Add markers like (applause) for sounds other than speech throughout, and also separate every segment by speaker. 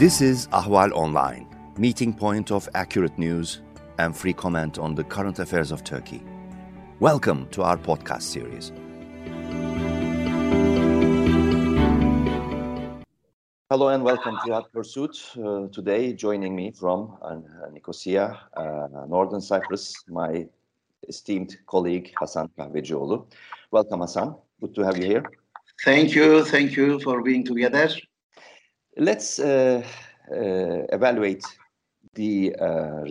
Speaker 1: This is Ahval Online, meeting point of accurate news and free comment on the current affairs of Turkey. Welcome to our podcast series. Hello and welcome to Hot Pursuit. Uh, today, joining me from uh, Nicosia, uh, Northern Cyprus, my esteemed colleague Hasan Kahvecioğlu. Welcome, Hasan. Good to have you here.
Speaker 2: Thank you. Thank you for being together.
Speaker 1: Let's uh, uh, evaluate the uh,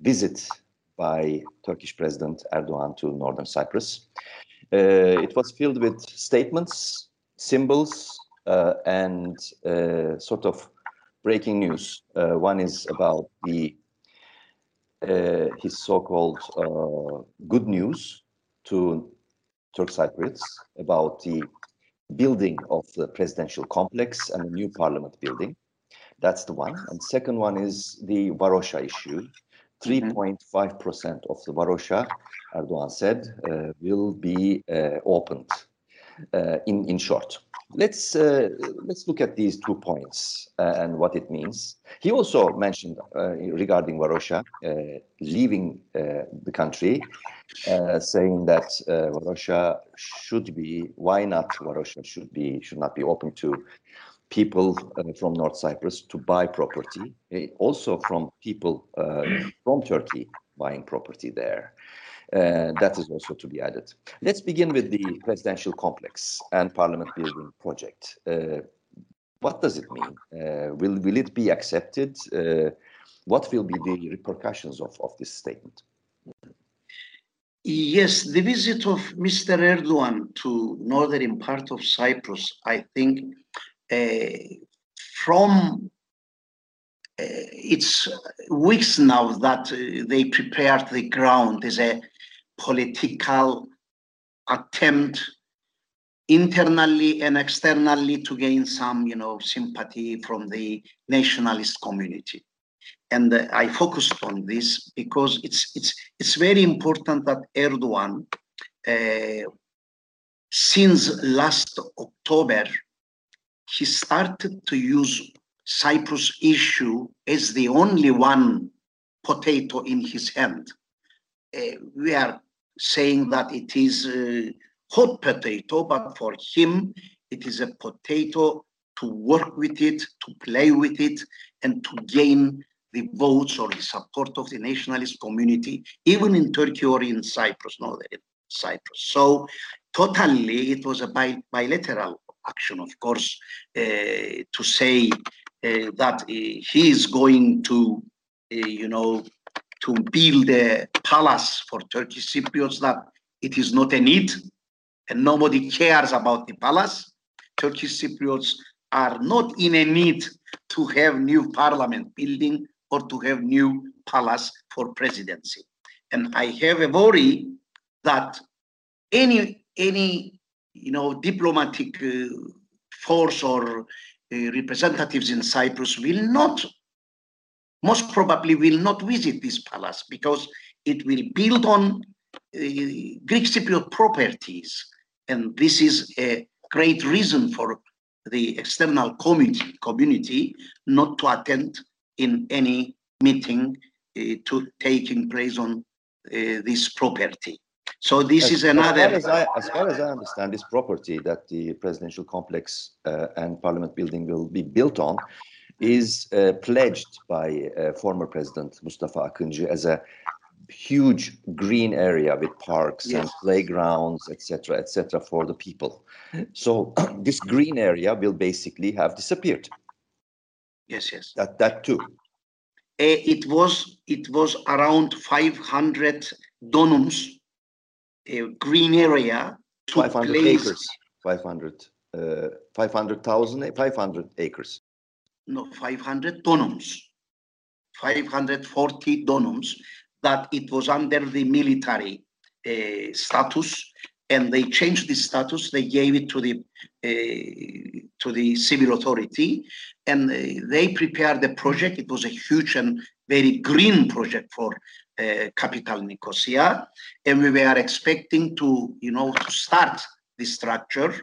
Speaker 1: visit by Turkish President Erdogan to Northern Cyprus. Uh, it was filled with statements, symbols, uh, and uh, sort of breaking news. one is about the his so-called good news to Turk Cypriots about the building of the presidential complex and the new parliament building. That's the one. And second one is the Varosha issue. 3.5% mm-hmm. of the Varosha, Erdogan said, uh, will be uh, opened in, in short. Let's uh, let's look at these two points uh, and what it means. He also mentioned uh, regarding Varosha uh, leaving uh, the country, uh, saying that Varosha should be why not Varosha should be should not be open to people from North Cyprus to buy property, also from people from Turkey buying property there. Uh, that is also to be added. Let's begin with the presidential complex and parliament building project. Uh, what does it mean? Uh, will, will it be accepted? What will be the repercussions of, of this statement?
Speaker 2: Yes, the visit of Mr. Erdogan to northern part of Cyprus, I think, uh, from uh, it's weeks now that uh, they prepared the ground as a political attempt internally and externally to gain some, you know, sympathy from the nationalist community. And uh, I focused on this because it's it's it's very important that Erdogan, uh, since last October, he started to use Cyprus issue as the only one potato in his hand. Uh, we are saying that it is a hot potato, but for him, it is a potato to work with it, to play with it, and to gain the votes or the support of the nationalist community, even in Turkey or in Cyprus, northern Cyprus. So, totally, it was a bi- bilateral action, of course, uh, to say uh, that uh, he is going to, uh, you know, to build a palace for Turkish Cypriots that it is not a need and nobody cares about the palace. Turkish Cypriots are not in a need to have new parliament building or to have new palace for presidency. And I have a worry that any any you know diplomatic uh, force or uh, representatives in Cyprus will not most probably will not visit this palace because it will build on uh, Greek Cypriot properties. And this is a great reason for the external community, community not to attend in any meeting uh, to taking place on uh, this property. So this
Speaker 1: as,
Speaker 2: is another.
Speaker 1: As far as, I, as far as I understand, this property that the presidential complex uh, and parliament building will be built on is uh, pledged by uh, former President Mustafa Akıncı as a huge green area with parks yes. and playgrounds, etc., etc., for the people. So (clears throat) this green area will basically have disappeared.
Speaker 2: Yes, yes.
Speaker 1: That that too.
Speaker 2: Uh, it was it was around 500 donums, a green area.
Speaker 1: 500 place. acres. 500. Uh, 500,000, 500 acres
Speaker 2: no, 500 donums, 540 donums, that it was under the military uh, status, and they changed the status. They gave it to the uh, to the civil authority, and uh, they prepared the project. It was a huge and very green project for uh, capital Nicosia, and we were expecting to, you know, to start the structure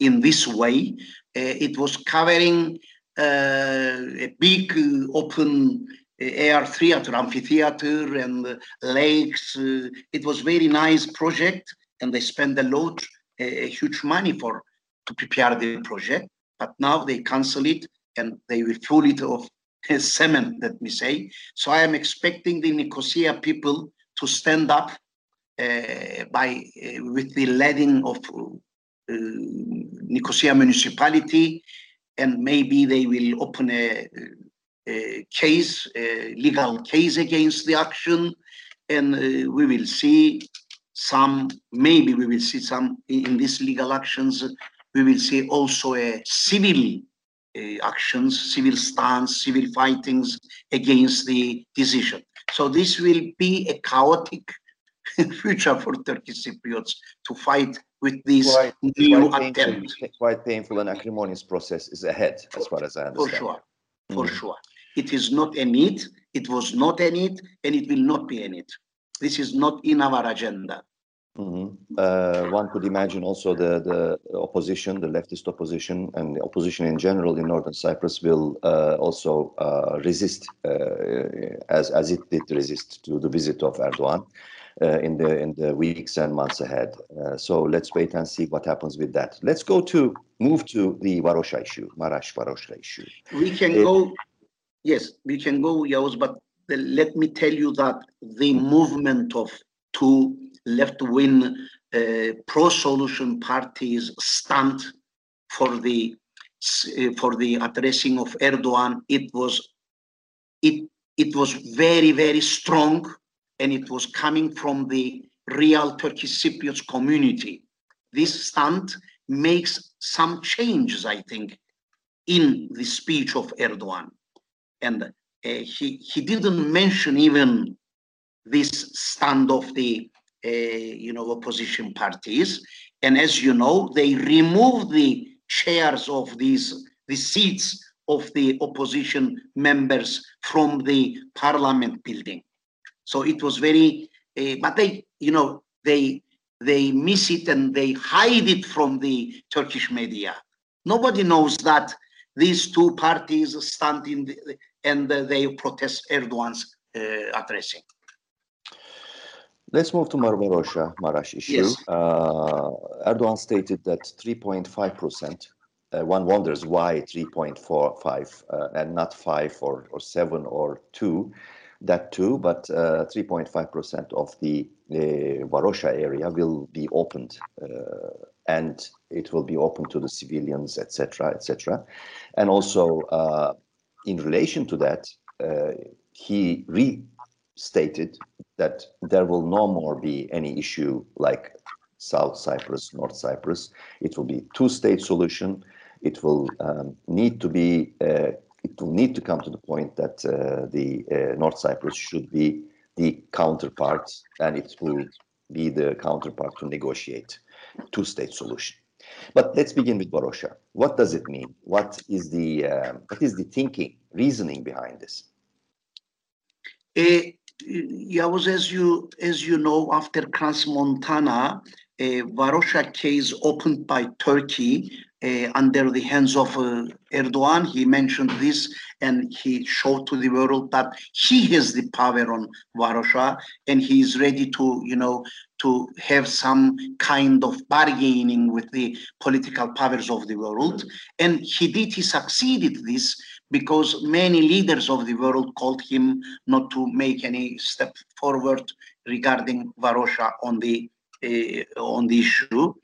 Speaker 2: in this way. Uh, it was covering a big open air theater, amphitheater, and lakes. it was very nice project, and they spent a lot, a huge money for to prepare the project. But now they cancel it and they will full it of (laughs) cement, let me say. So I am expecting the Nicosia people to stand up uh, by uh, with the leading of uh, Nicosia municipality, and maybe they will open a, a case, a legal case against the action, and uh, we will see some. Maybe we will see some in these legal actions. We will see also a civil uh, actions, civil stance, civil fightings against the decision. So this will be a chaotic (laughs) future for Turkish Cypriots to fight with this quite, new
Speaker 1: quite
Speaker 2: attempt.
Speaker 1: Painful, quite painful and acrimonious process is ahead, as far as I understand.
Speaker 2: For sure, for mm. sure. It is not a need, it was not a need, and it will not be a need. This is not in our agenda.
Speaker 1: Mm-hmm. Uh, one could imagine also the, the opposition, the leftist opposition, and the opposition in general in northern Cyprus will uh, also uh, resist, uh, as as it did resist to the visit of Erdogan in the in the weeks and months ahead. Uh, so let's wait and see what happens with that. Let's go to move to the Varosha issue, Marash Varosha issue.
Speaker 2: We can go, yes, we can go, Yavuz, but let me tell you that the movement of two left-wing uh, pro-solution parties stand for the uh, for the addressing of Erdogan. It was it it was very very strong, and it was coming from the real Turkish Cypriot community. This stand makes some changes, I think, in the speech of Erdogan, and uh, he he didn't mention even this stand of the you know, opposition parties. And as you know, they removed the chairs of these, the seats of the opposition members from the parliament building. So it was very, uh, but they, you know, they they miss it and they hide it from the Turkish media. Nobody knows that these two parties stand in the, and they protest Erdogan's uh, addressing.
Speaker 1: Let's move to Marmarosha, Marash issue. Yes. Uh, Erdogan stated that 3.5%. Uh, one wonders why 3.45 uh, and not 5 or, or 7 or 2. That too, but 3.5% uh, of the Varosha area will be opened uh, and it will be open to the civilians, etc., etc. And also, uh, in relation to that, he restated that there will no more be any issue like South Cyprus, North Cyprus. It will be two-state solution. It will um, need to be. Uh, it will need to come to the point that uh, the uh, North Cyprus should be the counterpart, and it will be the counterpart to negotiate two-state solution. But let's begin with Varosha. What does it mean? What is the uh, what is the thinking, reasoning behind this?
Speaker 2: Uh, yeah, was as you as you know, after Crans-Montana, a Varosha case opened by Turkey uh, under the hands of uh, Erdogan. He mentioned this and he showed to the world that he has the power on Varosha and he is ready to, you know, to have some kind of bargaining with the political powers of the world. And he did, he succeeded this because many leaders of the world called him not to make any step forward regarding Varosha on the uh, on the issue.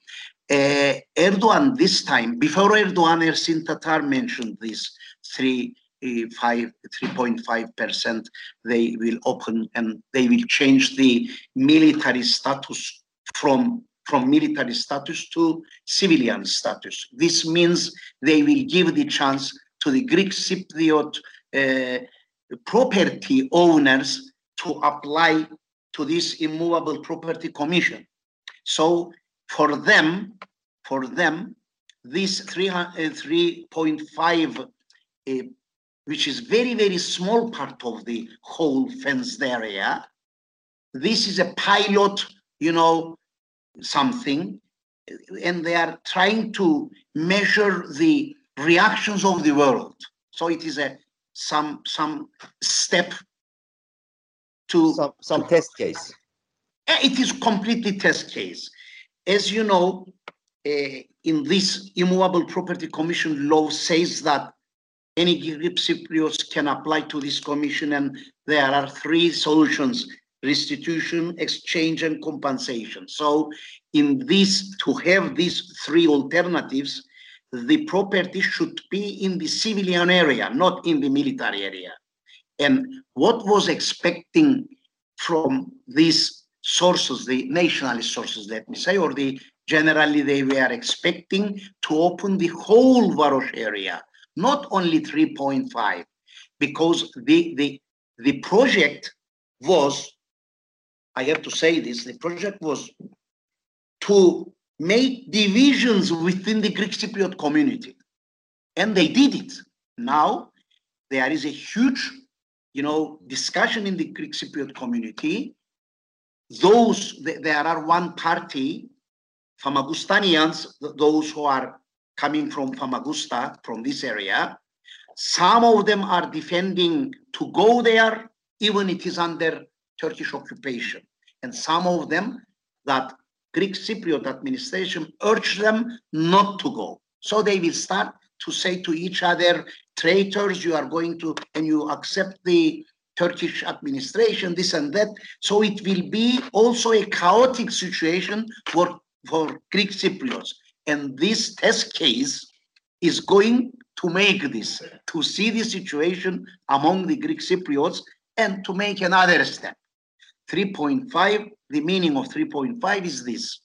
Speaker 2: Uh, Erdogan this time, before Erdogan, Ersin Tatar mentioned this three uh, five, 3.5 percent. They will open and they will change the military status from from military status to civilian status. This means they will give the chance to the Greek Cypriot uh, property owners to apply to this immovable property commission. So for them, for them, this 3.5, uh, uh, which is very, very small part of the whole fenced area, this is a pilot, you know, something, and they are trying to measure the reactions of the world. So it is a some some step to
Speaker 1: some, some test case.
Speaker 2: Eh, it is completely test case. As you know, uh, in this immovable property commission law says that any Greek Cypriots can apply to this commission and there are three solutions, restitution, exchange and compensation. So in this, to have these three alternatives, the property should be in the civilian area, not in the military area. And what was expecting from these sources, the nationalist sources, let me say, or the generally they were expecting to open the whole Varosh area, not only 3.5, because the, the, the project was, I have to say this, the project was to make divisions within the Greek Cypriot community. And they did it. Now there is a huge, you know, discussion in the Greek Cypriot community. Those, there are one party, Famagustanians, those who are coming from Famagusta, from this area, some of them are defending to go there, even it is under Turkish occupation. And some of them that Greek Cypriot administration urged them not to go. So they will start to say to each other, traitors, you are going to, and you accept the Turkish administration, this and that. So it will be also a chaotic situation for, for Greek Cypriots. And this test case is going to make this, to see the situation among the Greek Cypriots and to make another step. 3.5 the meaning of 3.5 is this.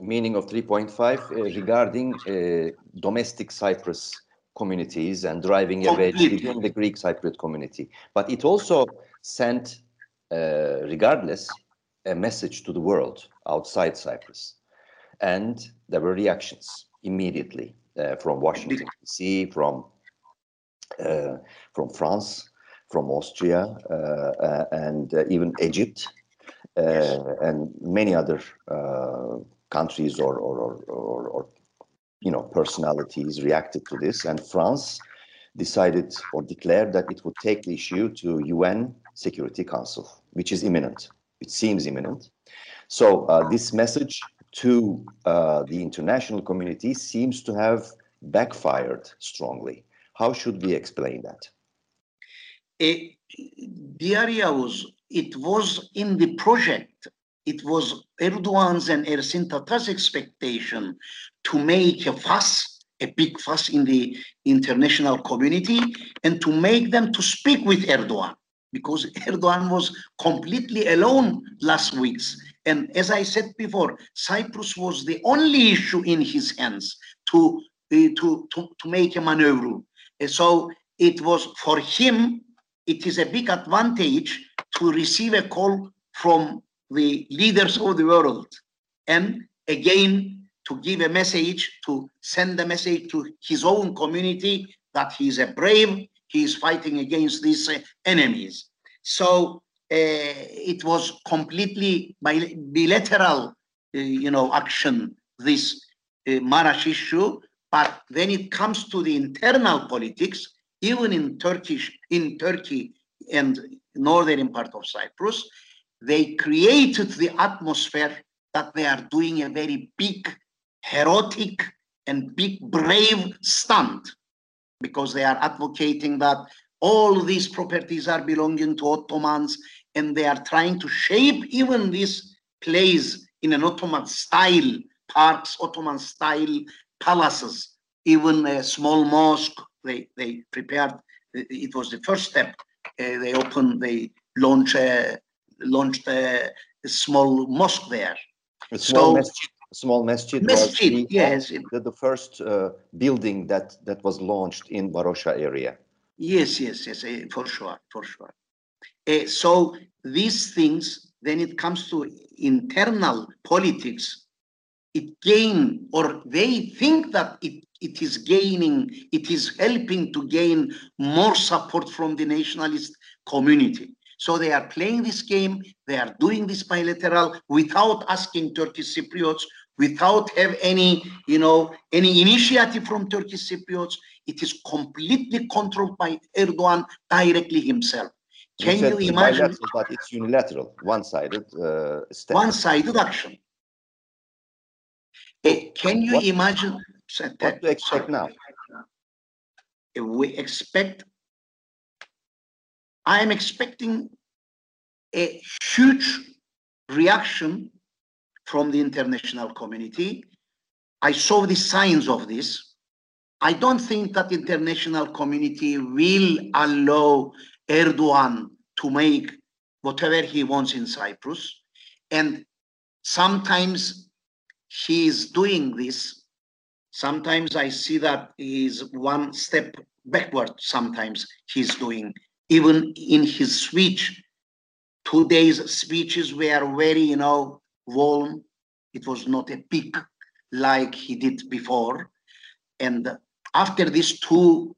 Speaker 1: Meaning of 3.5 uh, regarding uh, domestic Cyprus communities and driving a wedge within the Greek Cypriot community. But it also sent, uh, regardless, a message to the world outside Cyprus. And there were reactions immediately uh, from Washington DC, from uh, from France, from Austria, uh, uh, and even Egypt uh, and many other uh, countries or, or, or, or, you know personalities reacted to this, and France decided or declared that it would take the issue to UN Security Council, which is imminent. It seems imminent. So uh, this message to uh, the international community seems to have backfired strongly. How should we explain that?
Speaker 2: It, the area was it was in the project, it was Erdogan's and Ersin Tatar's expectation to make a fuss, a big fuss in the international community, and to make them to speak with Erdogan, because (laughs) Erdogan was completely alone last weeks. And as I said before, Cyprus was the only issue in his hands to, uh, to, to, to make a maneuver. And So it was for him, it is a big advantage to receive a call from the leaders of the world and again to give a message to send a message to his own community that he is a brave he is fighting against these uh, enemies. So uh, it was completely bilateral uh, you know action this uh, Marash issue. But when it comes to the internal politics even in turkish in turkey and northern part of Cyprus, they created the atmosphere that they are doing a very big, heroic, and big, brave stand because they are advocating that all these properties are belonging to Ottomans and they are trying to shape even this place in an Ottoman style, parks, Ottoman style palaces, even a small mosque. They, they prepared, it was the first step uh, they opened, they launched, uh, launched a, a small mosque there.
Speaker 1: A small so, masjid. Small masjid,
Speaker 2: masjid
Speaker 1: the,
Speaker 2: yes.
Speaker 1: the, the first uh, building that, that was launched in Varosha area.
Speaker 2: Yes, yes, yes, uh, for sure, for sure. Uh, so these things, then it comes to internal politics, it gain or they think that it it is gaining, it is helping to gain more support from the nationalist community. So they are playing this game, they are doing this bilateral without asking Turkish Cypriots without have any, you know, any initiative from Turkish Cypriots. It is completely controlled by Erdogan directly himself. Can you, you imagine?
Speaker 1: But it's unilateral, one-sided uh,
Speaker 2: step. One-sided action. Uh, can you
Speaker 1: what,
Speaker 2: imagine?
Speaker 1: What to expect now?
Speaker 2: We expect. I am expecting a huge reaction from the international community. I saw the signs of this. I don't think that international community will allow Erdogan to make whatever he wants in Cyprus. And sometimes he is doing this. Sometimes I see that he is one step backward. Sometimes he's doing, even in his speech. Today's speeches were very, you know, warm. It was not a peak like he did before. And after these two,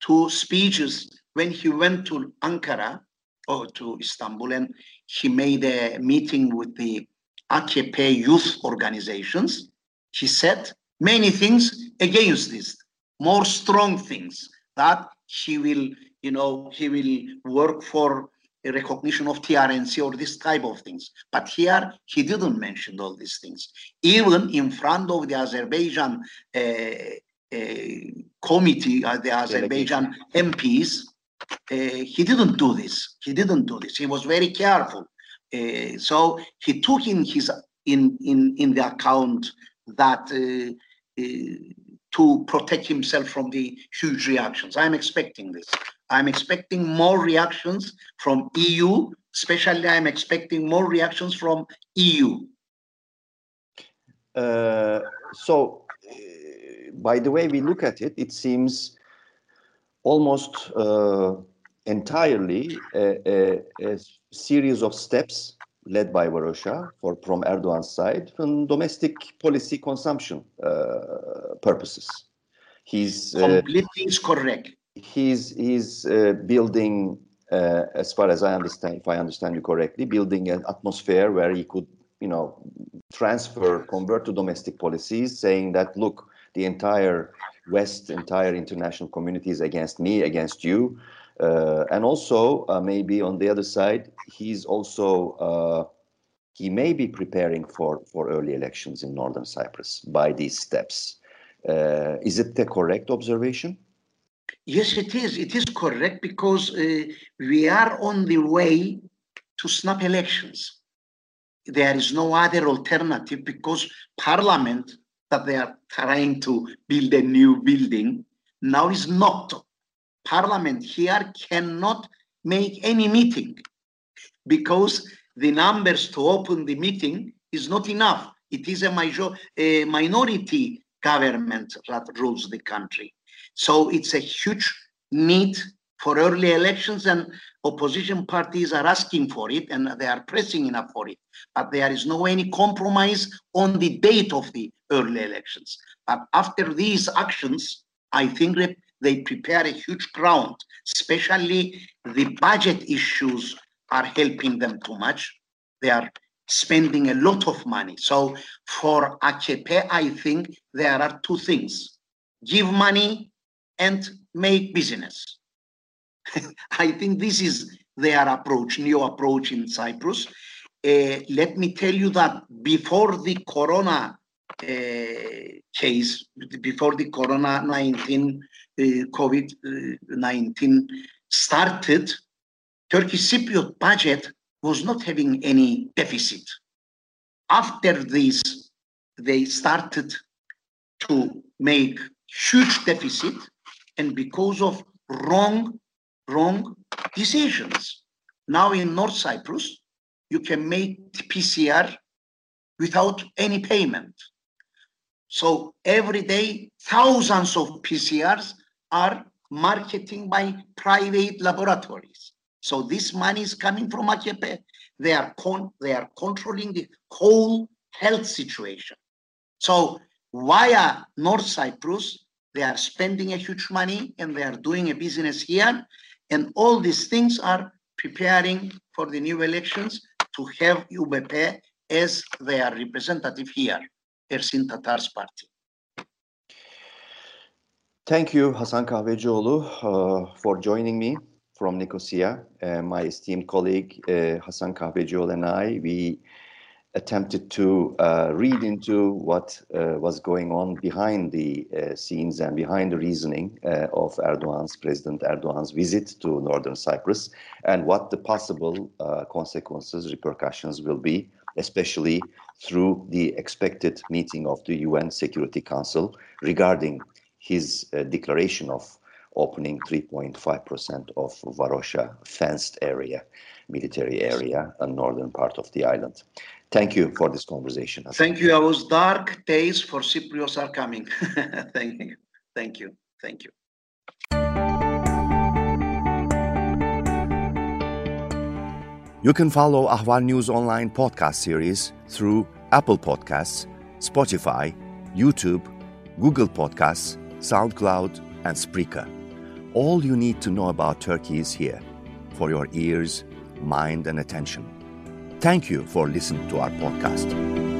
Speaker 2: two speeches, when he went to Ankara or to Istanbul and he made a meeting with the AKP youth organizations, he said many things against this, more strong things that he will, you know, he will work for a recognition of TRNC or this type of things. But here he didn't mention all these things. Even in front of the Azerbaijan uh, uh, committee, uh, the Azerbaijan MPs, uh, he didn't do this. He didn't do this. He was very careful. Uh, so he took in his in in in the account that uh, to protect himself from the huge reactions. I'm expecting this. I'm expecting more reactions from EU, especially I'm expecting more reactions from EU.
Speaker 1: Uh, so, uh, by the way we look at it, it seems almost uh, entirely a, a, a, series of steps led by Varosha for from Erdogan's side from domestic policy consumption uh, purposes.
Speaker 2: He's uh, completely is correct
Speaker 1: he's he's uh, building, uh, as far as I understand, if I understand you correctly, building an atmosphere where he could, you know, transfer, convert to domestic policies, saying that look, the entire West, entire international community is against me, against you, uh, and also uh, maybe on the other side, he's also uh, he may be preparing for for early elections in northern Cyprus by these steps. Uh, is it the correct observation?
Speaker 2: Yes, it is. It is correct because uh, we are on the way to snap elections. There is no other alternative because Parliament that they are trying to build a new building now is not. Parliament here cannot make any meeting because the numbers to open the meeting is not enough. It is a, major, a minority government that rules the country. So it's a huge need for early elections and opposition parties are asking for it and they are pressing enough for it. But there is no any compromise on the date of the early elections. But after these actions, I think that they prepare a huge ground, especially the budget issues are helping them too much. They are spending a lot of money. So for AKP, I think there are two things. Give money and make business. (laughs) I think this is their approach, new approach in Cyprus. Uh, let me tell you that before the corona uh, case, before the corona 19, uh, COVID 19 started, Turkish Cypriot budget was not having any deficit. After this, they started to make huge deficit and because of wrong, wrong decisions. Now in North Cyprus, you can make PCR without any payment. So every day, thousands of PCRs are marketing by private laboratories. So this money is coming from AKP. They are they are controlling the whole health situation. So via North Cyprus, they are spending a huge money and they are doing a business here. And all these things are preparing for the new elections to have UBP as their representative here, Ersin Tatar's party.
Speaker 1: Thank you, Hasan Kahvecioğlu, uh, for joining me from Nicosia. Uh, my esteemed colleague uh, Hasan Kahvecioğlu and I, we attempted to uh, read into what uh, was going on behind the uh, scenes and behind the reasoning uh, of Erdogan's, President Erdogan's visit to Northern Cyprus and what the possible uh, consequences, repercussions will be, especially through the expected meeting of the UN Security Council regarding his uh, declaration of opening 3.5% of Varosha fenced area, military area, a northern part of the island. Thank you for this conversation.
Speaker 2: Thank you. Those dark days for Cypriots are coming. (laughs) Thank you. Thank you. Thank you.
Speaker 3: You can follow Ahval News Online podcast series through Apple Podcasts, Spotify, YouTube, Google Podcasts, SoundCloud, and Spreaker. All you need to know about Turkey is here for your ears, mind, and attention. Thank you for listening to our podcast.